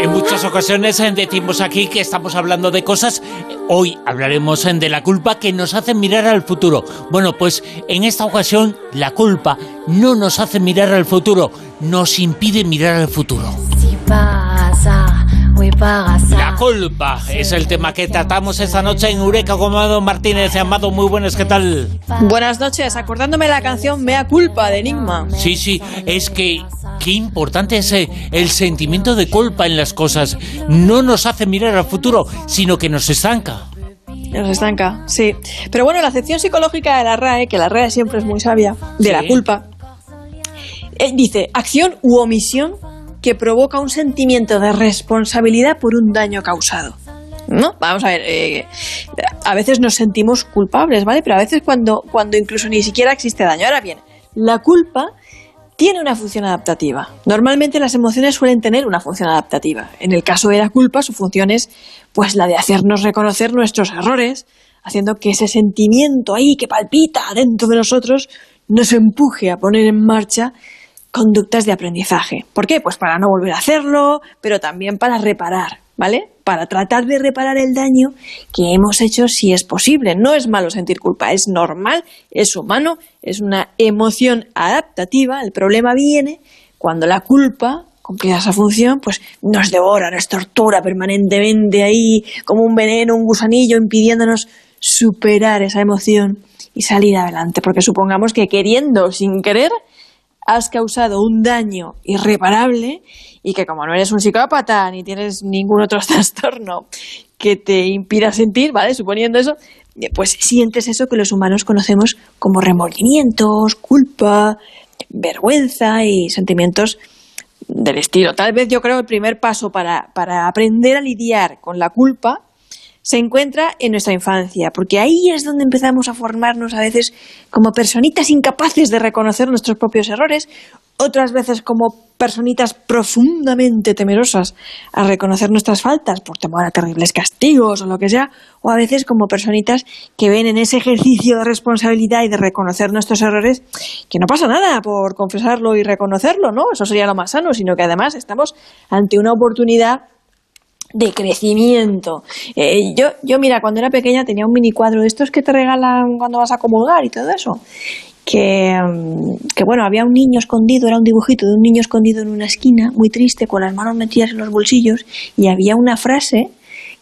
En muchas ocasiones eh, decimos aquí que estamos hablando de cosas. Hoy hablaremos eh, de la culpa que nos hace mirar al futuro. Bueno, pues en esta ocasión la culpa no nos hace mirar al futuro, nos impide mirar al futuro. La culpa es el tema que tratamos esta noche en Eureka con Amado Martínez. Amado, muy buenas, ¿qué tal? Buenas noches, acordándome la canción Mea Culpa de Enigma. Sí, sí, es que qué importante es eh, el sentimiento de culpa en las cosas. No nos hace mirar al futuro, sino que nos estanca. Nos estanca, sí. Pero bueno, la acepción psicológica de la RAE, que la RAE siempre es muy sabia, de la culpa, eh, dice acción u omisión que provoca un sentimiento de responsabilidad por un daño causado. ¿No? Vamos a ver, eh, a veces nos sentimos culpables, ¿vale? Pero a veces cuando, cuando incluso ni siquiera existe daño. Ahora bien, la culpa tiene una función adaptativa. Normalmente las emociones suelen tener una función adaptativa. En el caso de la culpa, su función es pues la de hacernos reconocer nuestros errores, haciendo que ese sentimiento ahí que palpita dentro de nosotros nos empuje a poner en marcha conductas de aprendizaje. ¿Por qué? Pues para no volver a hacerlo, pero también para reparar, ¿vale? Para tratar de reparar el daño que hemos hecho si es posible. No es malo sentir culpa, es normal, es humano, es una emoción adaptativa. El problema viene cuando la culpa cumplida esa función, pues nos devora, nos tortura permanentemente ahí como un veneno, un gusanillo, impidiéndonos superar esa emoción y salir adelante. Porque supongamos que queriendo, sin querer, has causado un daño irreparable y que como no eres un psicópata ni tienes ningún otro trastorno que te impida sentir, ¿vale? Suponiendo eso, pues sientes eso que los humanos conocemos como remordimientos, culpa, vergüenza y sentimientos del estilo. Tal vez yo creo el primer paso para, para aprender a lidiar con la culpa se encuentra en nuestra infancia, porque ahí es donde empezamos a formarnos a veces como personitas incapaces de reconocer nuestros propios errores, otras veces como personitas profundamente temerosas a reconocer nuestras faltas por temor a terribles castigos o lo que sea, o a veces como personitas que ven en ese ejercicio de responsabilidad y de reconocer nuestros errores que no pasa nada por confesarlo y reconocerlo, ¿no? Eso sería lo más sano, sino que además estamos ante una oportunidad de crecimiento. Eh, yo, yo, mira, cuando era pequeña tenía un mini cuadro de estos que te regalan cuando vas a comulgar y todo eso. Que, mm, que, bueno, había un niño escondido, era un dibujito de un niño escondido en una esquina, muy triste, con las manos metidas en los bolsillos, y había una frase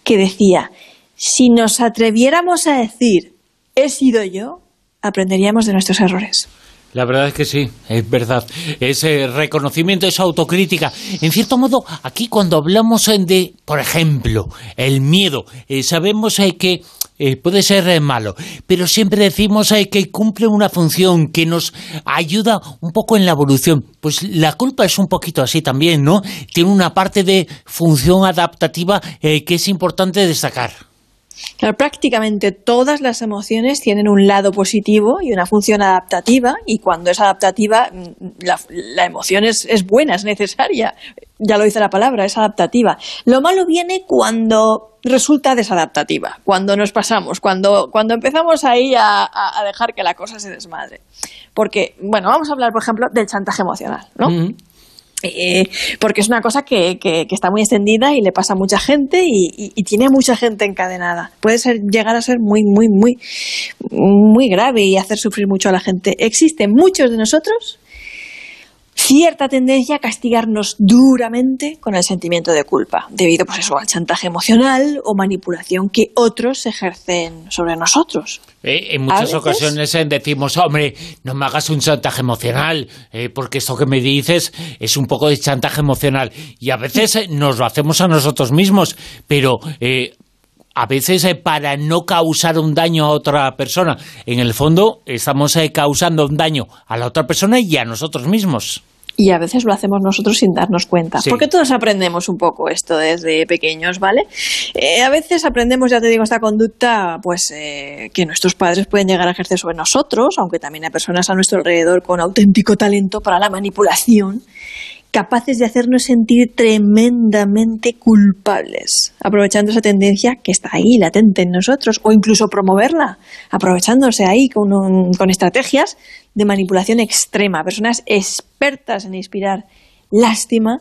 que decía, si nos atreviéramos a decir, he sido yo, aprenderíamos de nuestros errores. La verdad es que sí, es verdad. Ese reconocimiento, esa autocrítica. En cierto modo, aquí cuando hablamos de, por ejemplo, el miedo, eh, sabemos eh, que eh, puede ser malo, pero siempre decimos que cumple una función, que nos ayuda un poco en la evolución. Pues la culpa es un poquito así también, ¿no? Tiene una parte de función adaptativa que es importante destacar prácticamente todas las emociones tienen un lado positivo y una función adaptativa, y cuando es adaptativa, mm, la, emoción es, buena, es necesaria. Ya lo dice la palabra, es adaptativa. Lo malo viene cuando resulta desadaptativa, cuando nos pasamos, cuando, empezamos ahí a, dejar que la cosa se desmadre. Porque, bueno, vamos a hablar, por ejemplo, del chantaje emocional, ¿no? Eh, porque es una cosa que, que, está muy extendida y le pasa a mucha gente y, y, tiene mucha gente encadenada. Puede ser, llegar a ser muy, muy, muy, muy grave y hacer sufrir mucho a la gente. Existen muchos de nosotros cierta tendencia a castigarnos duramente con el sentimiento de culpa, debido pues eso, al chantaje emocional o manipulación que otros ejercen sobre nosotros. Eh, en muchas ocasiones eh, decimos, hombre, no me hagas un chantaje emocional, eh, porque esto que me dices es un poco de chantaje emocional. Y a veces nos lo hacemos a nosotros mismos, pero a veces para no causar un daño a otra persona. En el fondo estamos causando un daño a la otra persona y a nosotros mismos y a veces lo hacemos nosotros sin darnos cuenta. Porque todos aprendemos un poco esto desde pequeños, ¿vale? Eh, a veces aprendemos, ya te digo, esta conducta, pues eh, que nuestros padres pueden llegar a ejercer sobre nosotros, aunque también hay personas a nuestro alrededor con auténtico talento para la manipulación capaces de hacernos sentir tremendamente culpables, aprovechando esa tendencia que está ahí, latente en nosotros, o incluso promoverla, aprovechándose ahí con, con estrategias de manipulación extrema, personas expertas en inspirar lástima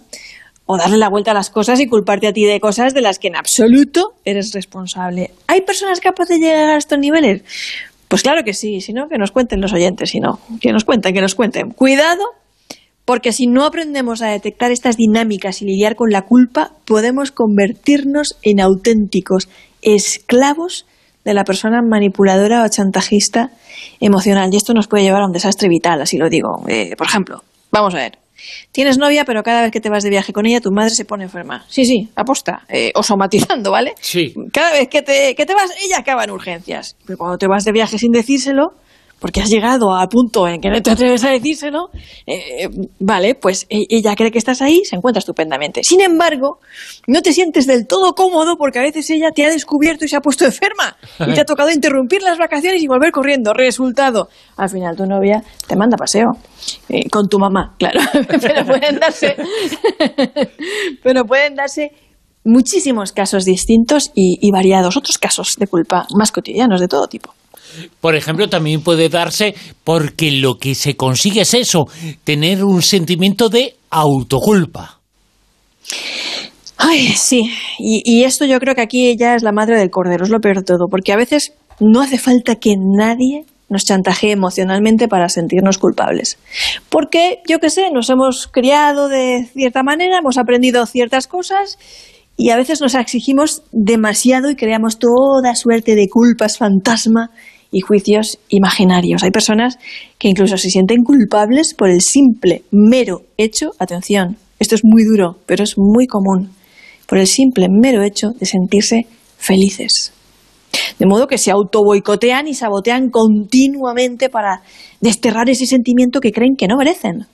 o darle la vuelta a las cosas y culparte a ti de cosas de las que en absoluto eres responsable. ¿Hay personas capaces de llegar a estos niveles? Pues claro que sí, si no, que nos cuenten los oyentes, si no, que nos cuenten, que nos cuenten. Cuidado porque si no aprendemos a detectar estas dinámicas y lidiar con la culpa, podemos convertirnos en auténticos esclavos de la persona manipuladora o chantajista emocional. Y esto nos puede llevar a un desastre vital, así lo digo. Eh, por ejemplo, vamos a ver. Tienes novia, pero cada vez que te vas de viaje con ella, tu madre se pone enferma. Sí, sí, aposta. Eh, o somatizando, ¿vale? Sí. Cada vez que te, que te vas, ella acaba en urgencias. Pero cuando te vas de viaje sin decírselo, porque has llegado al punto en que no te atreves a decírselo, eh, vale, pues e-, ella cree que estás ahí, se encuentra estupendamente. Sin embargo, no te sientes del todo cómodo porque a veces ella te ha descubierto y se ha puesto enferma y te ha tocado interrumpir las vacaciones y volver corriendo. Resultado, al final tu novia te manda paseo. Eh, con tu mamá, claro. pero pueden darse, pero pueden darse muchísimos casos distintos y variados, otros casos de culpa más cotidianos de todo tipo. Por ejemplo, también puede darse porque lo que se consigue es eso, tener un sentimiento de autoculpa. Ay, sí, y, esto yo creo que aquí ella es la madre del cordero, es lo peor de todo, porque a veces no hace falta que nadie nos chantajee emocionalmente para sentirnos culpables. Porque, yo qué sé, nos hemos criado de cierta manera, hemos aprendido ciertas cosas y a veces nos exigimos demasiado y creamos toda suerte de culpas fantasma y juicios imaginarios. Hay personas que incluso se sienten culpables por el simple, mero hecho, atención, esto es muy duro, pero es muy común, por el simple, mero hecho de sentirse felices. De modo que se auto boicotean y sabotean continuamente para desterrar ese sentimiento que creen que no merecen.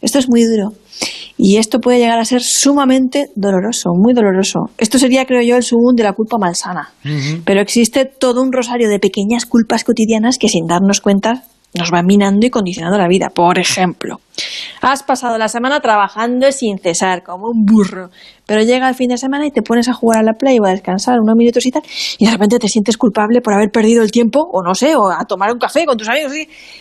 Esto es muy duro. Y esto puede llegar a ser sumamente doloroso, muy doloroso. Esto sería, creo yo, el sumum de la culpa malsana. Pero existe todo un rosario de pequeñas culpas cotidianas que sin darnos cuenta nos van minando y condicionando la vida. Por ejemplo, has pasado la semana trabajando sin cesar, como un burro, pero llega el fin de semana y te pones a jugar a la play o a descansar unos minutos y tal, y de repente te sientes culpable por haber perdido el tiempo, o no sé, o a tomar un café con tus amigos,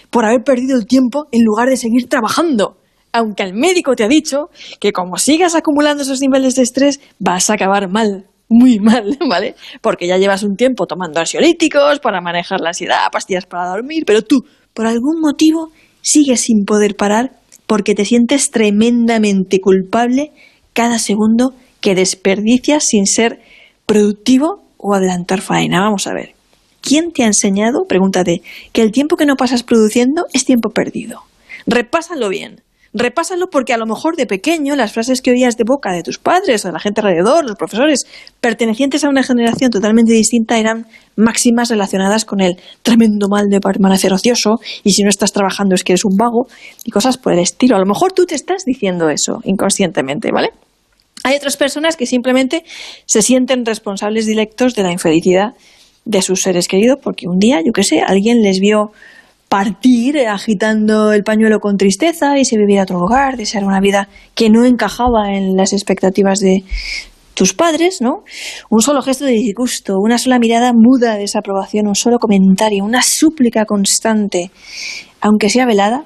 por haber perdido el tiempo en lugar de seguir trabajando aunque el médico te ha dicho que como sigas acumulando esos niveles de estrés, vas a acabar mal, muy mal, ¿vale? Porque ya llevas un tiempo tomando ansiolíticos para manejar la ansiedad, pastillas para dormir, pero tú, por algún motivo, sigues sin poder parar porque te sientes tremendamente culpable cada segundo que desperdicias sin ser productivo o adelantar faena. Vamos a ver. ¿Quién te ha enseñado, pregúntate, que el tiempo que no pasas produciendo es tiempo perdido? Repásalo bien repásalo porque a lo mejor de pequeño las frases que oías de boca de tus padres o de la gente alrededor, los profesores, pertenecientes a una generación totalmente distinta, eran máximas relacionadas con el tremendo mal de permanecer ocioso y si no estás trabajando es que eres un vago y cosas por el estilo. A lo mejor tú te estás diciendo eso inconscientemente, ¿vale? Hay otras personas que simplemente se sienten responsables directos de la infelicidad de sus seres queridos porque un día, yo qué sé, alguien les vio partir agitando el pañuelo con tristeza y se vivir a otro lugar, desear una vida que no encajaba en las expectativas de tus padres, ¿no? Un solo gesto de disgusto, una sola mirada muda de desaprobación, un solo comentario, una súplica constante, aunque sea velada,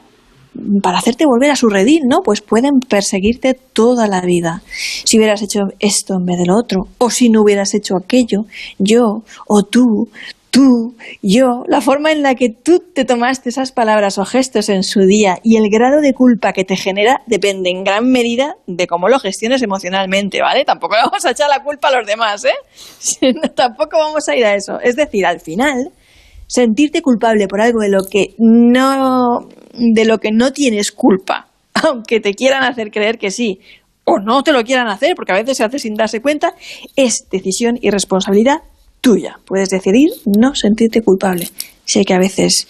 para hacerte volver a su redil, ¿no? Pues pueden perseguirte toda la vida. Si hubieras hecho esto en vez de lo otro, o si no hubieras hecho aquello, yo o tú, tú, yo, la forma en la que tú te tomaste esas palabras o gestos en su día y el grado de culpa que te genera depende en gran medida de cómo lo gestiones emocionalmente, ¿vale? Tampoco le vamos a echar la culpa a los demás, ¿eh? tampoco vamos a ir a eso. Es decir, al final, sentirte culpable por algo de lo que no, de lo que no tienes culpa, aunque te quieran hacer creer que sí, o no te lo quieran hacer, porque a veces se hace sin darse cuenta, es decisión y responsabilidad tuya. Puedes decidir no sentirte culpable. Sé que a veces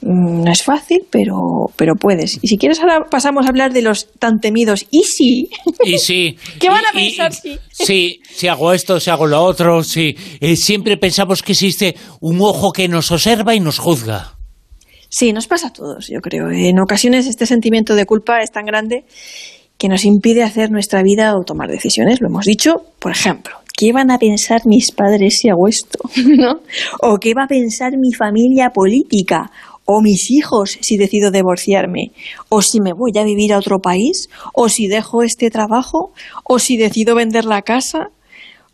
mm, no es fácil, pero, pero puedes. Y si quieres ahora pasamos a hablar de los tan temidos y sí. Y sí. ¿Qué van a pensar si? Sí, si hago esto, si hago lo otro, sí. Eh, siempre pensamos que existe un ojo que nos observa y nos juzga. Sí, nos pasa a todos, yo creo. En ocasiones este sentimiento de culpa es tan grande que nos impide hacer nuestra vida o tomar decisiones. Lo hemos dicho, por ejemplo, ¿qué van a pensar mis padres si hago esto? ¿No? ¿O qué va a pensar mi familia política? ¿O mis hijos si decido divorciarme? ¿O si me voy a vivir a otro país? ¿O si dejo este trabajo? ¿O si decido vender la casa?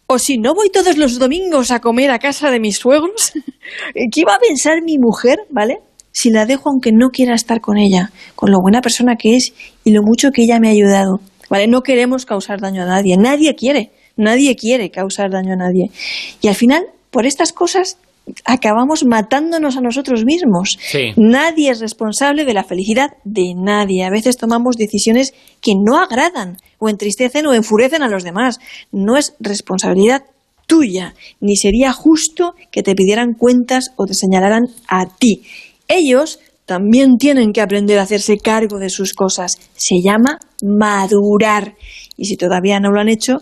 ¿O si no voy todos los domingos a comer a casa de mis suegros? ¿Qué va a pensar mi mujer, ¿vale? Si la dejo aunque no quiera estar con ella, con lo buena persona que es y lo mucho que ella me ha ayudado. ¿Vale? No queremos causar daño a nadie, nadie quiere. Nadie quiere causar daño a nadie. Y al final, por estas cosas, acabamos matándonos a nosotros mismos. Nadie es responsable de la felicidad de nadie. A veces tomamos decisiones que no agradan o entristecen o enfurecen a los demás. No es responsabilidad tuya, ni sería justo que te pidieran cuentas o te señalaran a ti. Ellos también tienen que aprender a hacerse cargo de sus cosas. Se llama madurar. Y si todavía no lo han hecho,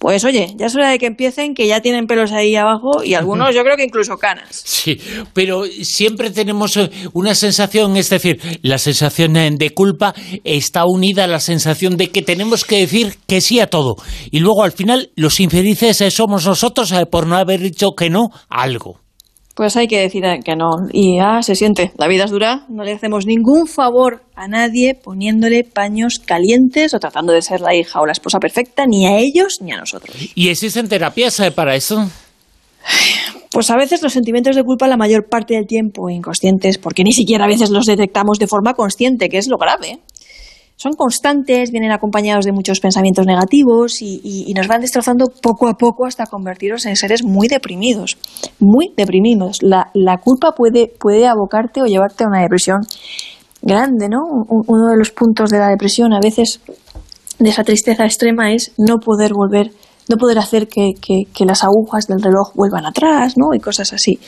pues oye, ya es hora de que empiecen, que ya tienen pelos ahí abajo y algunos yo creo que incluso canas. Sí, pero siempre tenemos eh, una sensación, es decir, la sensación eh, de culpa está unida a la sensación de que tenemos que decir que sí a todo. Y luego al final los infelices eh, somos nosotros por no haber dicho que no a algo. Pues hay que decir que no. Y ya se siente. La vida es dura. No le hacemos ningún favor a nadie poniéndole paños calientes o tratando de ser la hija o la esposa perfecta, ni a ellos ni a nosotros. ¿Y existen terapias eh, para eso? Pues a veces los sentimientos de culpa la mayor parte del tiempo inconscientes, porque ni siquiera a veces los detectamos de forma consciente, que es lo grave son constantes, vienen acompañados de muchos pensamientos negativos y, nos van destrozando poco a poco hasta convertirnos en seres muy deprimidos, muy deprimidos. La, culpa puede, puede abocarte o llevarte a una depresión grande, ¿no? Uno de los puntos de la depresión a veces de esa tristeza extrema es no poder volver no poder hacer que, las agujas del reloj vuelvan atrás, ¿no? Y cosas así.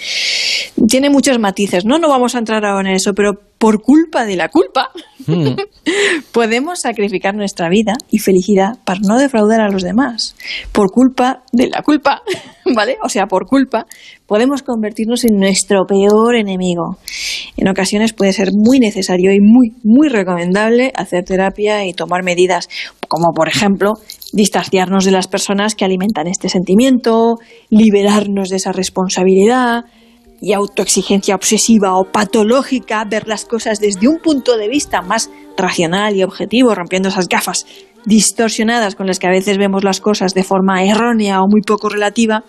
Tiene muchos matices, ¿no? No vamos a entrar ahora en eso, pero por culpa de la culpa hmm. podemos sacrificar nuestra vida y felicidad para no defraudar a los demás. Por culpa de la culpa, ¿vale? O sea, por culpa podemos convertirnos en nuestro peor enemigo. En ocasiones puede ser muy necesario y muy, muy recomendable hacer terapia y tomar medidas, como por ejemplo distanciarnos de las personas que alimentan este sentimiento, liberarnos de esa responsabilidad y autoexigencia obsesiva o patológica, ver las cosas desde un punto de vista más racional y objetivo, rompiendo esas gafas distorsionadas con las que a veces vemos las cosas de forma errónea o muy poco relativa,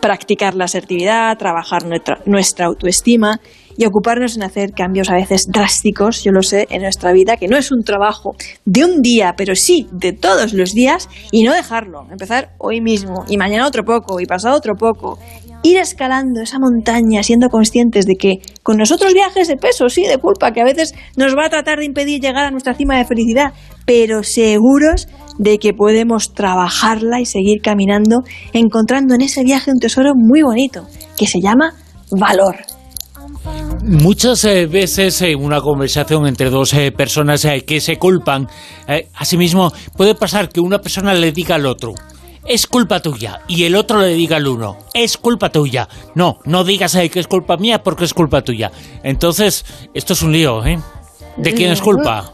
practicar la asertividad, trabajar nuestra, autoestima y ocuparnos en hacer cambios a veces drásticos, yo lo sé, en nuestra vida, que no es un trabajo de un día, pero sí de todos los días, y no dejarlo, empezar hoy mismo, y mañana otro poco, y pasado otro poco, ir escalando esa montaña siendo conscientes de que con nosotros viajes de peso, sí, de culpa, que a veces nos va a tratar de impedir llegar a nuestra cima de felicidad, pero seguros de que podemos trabajarla y seguir caminando, encontrando en ese viaje un tesoro muy bonito, que se llama valor. Muchas eh, veces en una conversación entre dos eh, personas eh, que se culpan, asimismo puede pasar que una persona le diga al otro, es culpa tuya, y el otro le diga al uno, es culpa tuya. No, no digas que es culpa mía porque es culpa tuya. Entonces, esto es un lío, ¿eh? ¿De quién es culpa?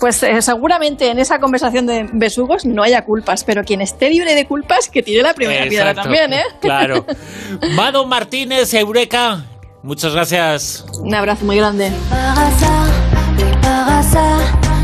Pues seguramente en esa conversación de besugos no haya culpas, pero quien esté libre de culpas que tire la primera piedra también, ¿eh? Claro. Mado Martínez, Eureka, Muchas gracias. Un abrazo muy grande.